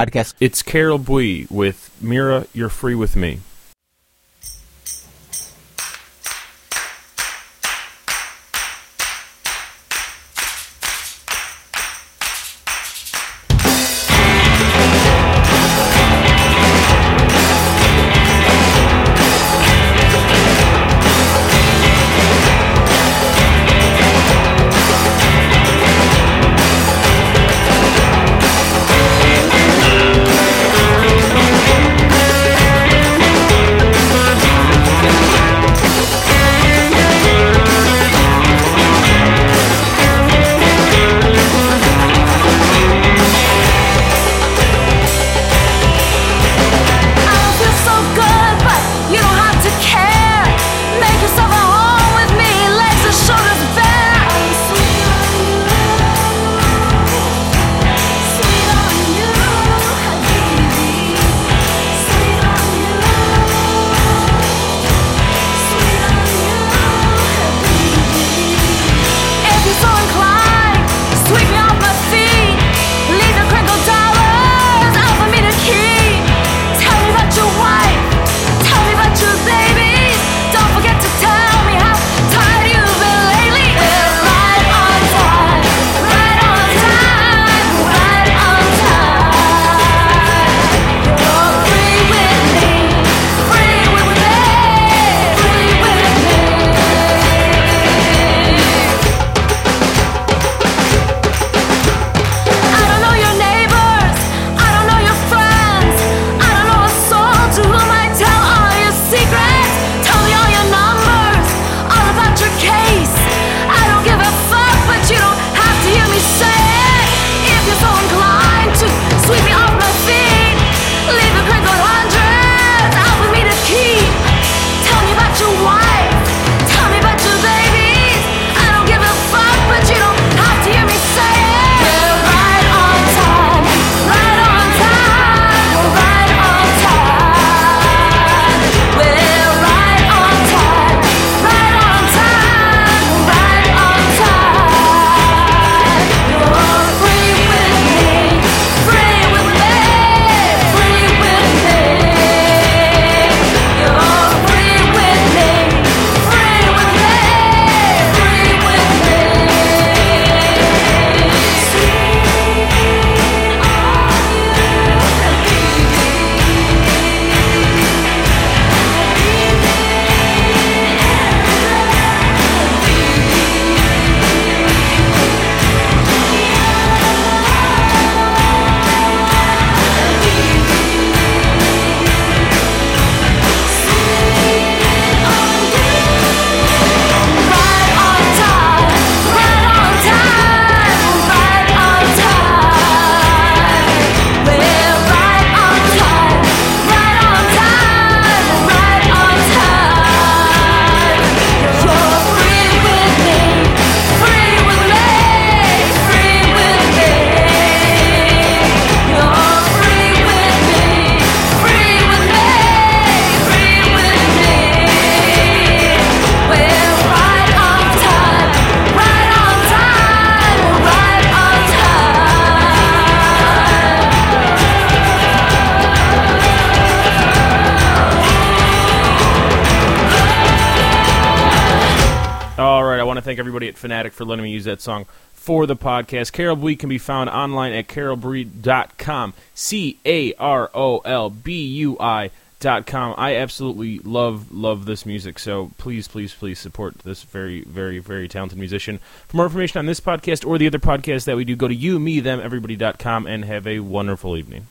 podcast. It's Carol Bui with Mira, You're Free With Me. Thank everybody at Fanatic for letting me use that song for the podcast. Carol Bui can be found online at carolbui.com. C A R O L B U I. Dot com. I absolutely love love this music, so please, please, please support this very, very, very talented musician. For more information on this podcast or the other podcasts that we do, go to you, me, them, everybody.com and have a wonderful evening.